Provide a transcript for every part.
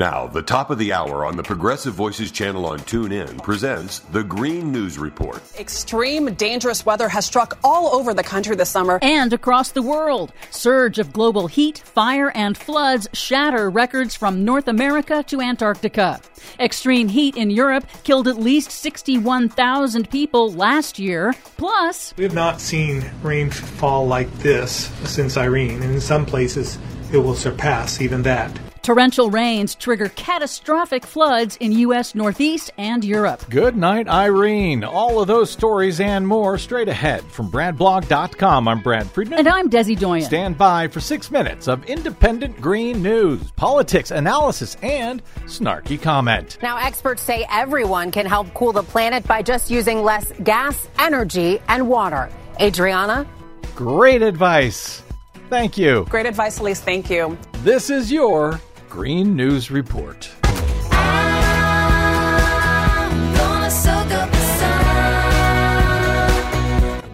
Now, the top of the hour on the Progressive Voices channel on TuneIn presents the Green News Report. Extreme dangerous weather has struck all over the country this summer and across the world. Surge of global heat, fire, and floods shatter records from North America to Antarctica. Extreme heat in Europe killed at least 61,000 people last year. Plus, we have not seen rainfall like this since Irene, and in some places, it will surpass even that. Torrential rains trigger catastrophic floods in U.S. Northeast and Europe. Good night, Irene. All of those stories and more straight ahead from BradBlog.com. I'm Brad Friedman. And I'm Desi Doyen. Stand by for six minutes of independent green news, politics, analysis, and snarky comment. Now, experts say everyone can help cool the planet by just using less gas, energy, and water. Adriana? Great advice. Thank you. Great advice, Elise. Thank you. This is your Green News Report.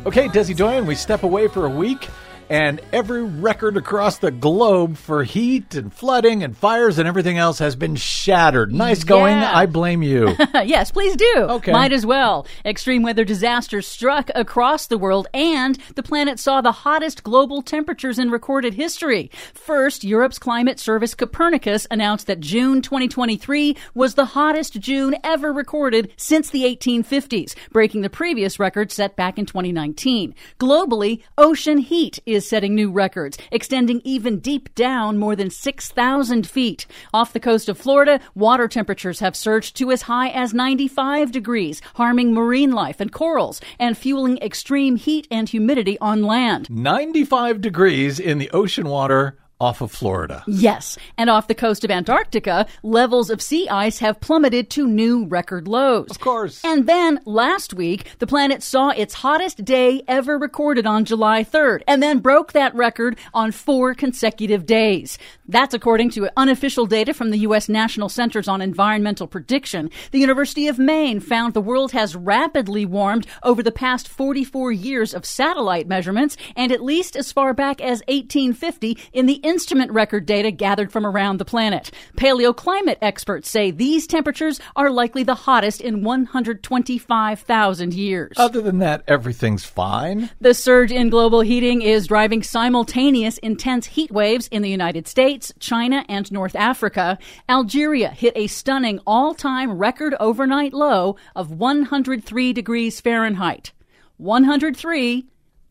Okay, Desi Doyen, we step away for a week and every record across the globe for heat and flooding and fires and everything else has been shattered. Nice going. Yeah. I blame you. yes, please do. Okay. Might as well. Extreme weather disasters struck across the world and the planet saw the hottest global temperatures in recorded history. First, Europe's climate service Copernicus announced that June 2023 was the hottest June ever recorded since the 1850s, breaking the previous record set back in 2019. Globally, ocean heat is is setting new records, extending even deep down more than 6,000 feet. Off the coast of Florida, water temperatures have surged to as high as 95 degrees, harming marine life and corals and fueling extreme heat and humidity on land. 95 degrees in the ocean water off of Florida. Yes, and off the coast of Antarctica, levels of sea ice have plummeted to new record lows. Of course. And then last week, the planet saw its hottest day ever recorded on July 3rd, and then broke that record on four consecutive days. That's according to unofficial data from the U.S. National Centers on Environmental Prediction. The University of Maine found the world has rapidly warmed over the past 44 years of satellite measurements, and at least as far back as 1850 in the instrument record data gathered from around the planet. Paleoclimate experts say these temperatures are likely the hottest in 125,000 years. Other than that, everything's fine. The surge in global heating is driving simultaneous intense heat waves in the United States, China, and North Africa. Algeria hit a stunning all time record overnight low of 103 degrees Fahrenheit. 103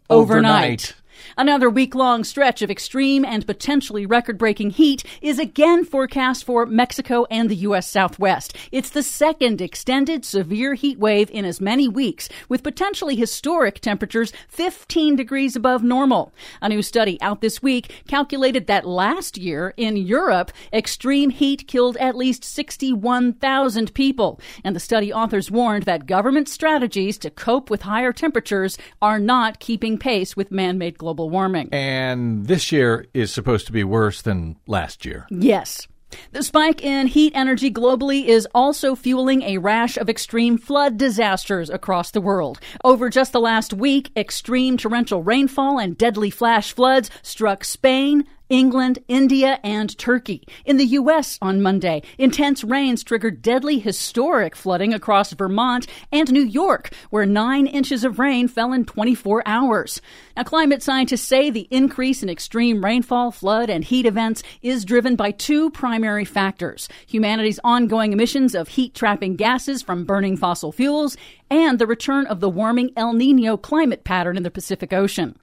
overnight. overnight. Another week long stretch of extreme and potentially record breaking heat is again forecast for Mexico and the U.S. Southwest. It's the second extended severe heat wave in as many weeks, with potentially historic temperatures 15 degrees above normal. A new study out this week calculated that last year in Europe, extreme heat killed at least 61,000 people. And the study authors warned that government strategies to cope with higher temperatures are not keeping pace with man made global warming. And this year is supposed to be worse than last year. Yes. The spike in heat energy globally is also fueling a rash of extreme flood disasters across the world. Over just the last week, extreme torrential rainfall and deadly flash floods struck Spain, England, India, and Turkey. In the U.S. on Monday, intense rains triggered deadly historic flooding across Vermont and New York, where nine inches of rain fell in 24 hours. Now, climate scientists say the increase in extreme rainfall, flood, and heat events is driven by two primary factors humanity's ongoing emissions of heat trapping gases from burning fossil fuels and the return of the warming El Nino climate pattern in the Pacific Ocean.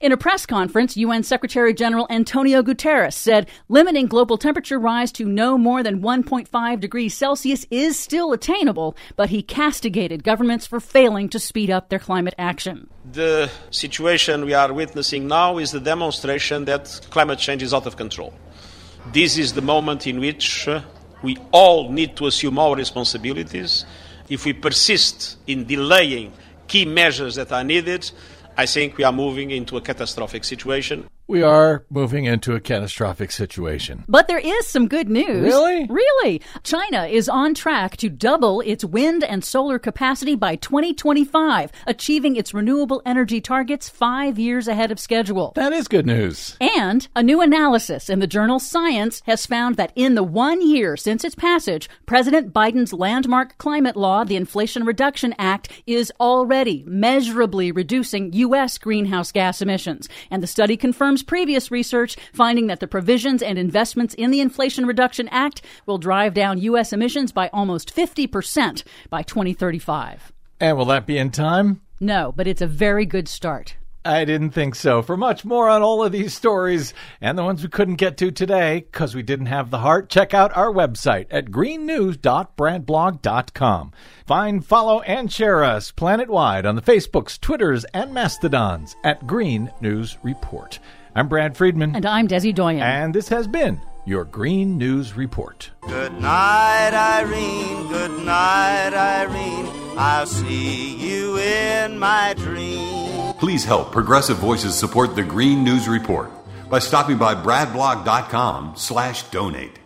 In a press conference, UN Secretary General Antonio Guterres said limiting global temperature rise to no more than 1.5 degrees Celsius is still attainable, but he castigated governments for failing to speed up their climate action. The situation we are witnessing now is the demonstration that climate change is out of control. This is the moment in which uh, we all need to assume our responsibilities. If we persist in delaying key measures that are needed, I think we are moving into a catastrophic situation. We are moving into a catastrophic situation. But there is some good news. Really? Really. China is on track to double its wind and solar capacity by 2025, achieving its renewable energy targets five years ahead of schedule. That is good news. And a new analysis in the journal Science has found that in the one year since its passage, President Biden's landmark climate law, the Inflation Reduction Act, is already measurably reducing U.S. greenhouse gas emissions. And the study confirms previous research finding that the provisions and investments in the Inflation Reduction Act will drive down U.S. emissions by almost 50% by 2035. And will that be in time? No, but it's a very good start. I didn't think so. For much more on all of these stories and the ones we couldn't get to today because we didn't have the heart, check out our website at greennews.bradblog.com. Find, follow, and share us planet-wide on the Facebooks, Twitters, and Mastodons at Green News Report. I'm Brad Friedman. And I'm Desi Doyen. And this has been your Green News Report. Good night, Irene. Good night, Irene. I'll see you in my dream. Please help Progressive Voices support the Green News Report by stopping by bradblog.com slash donate.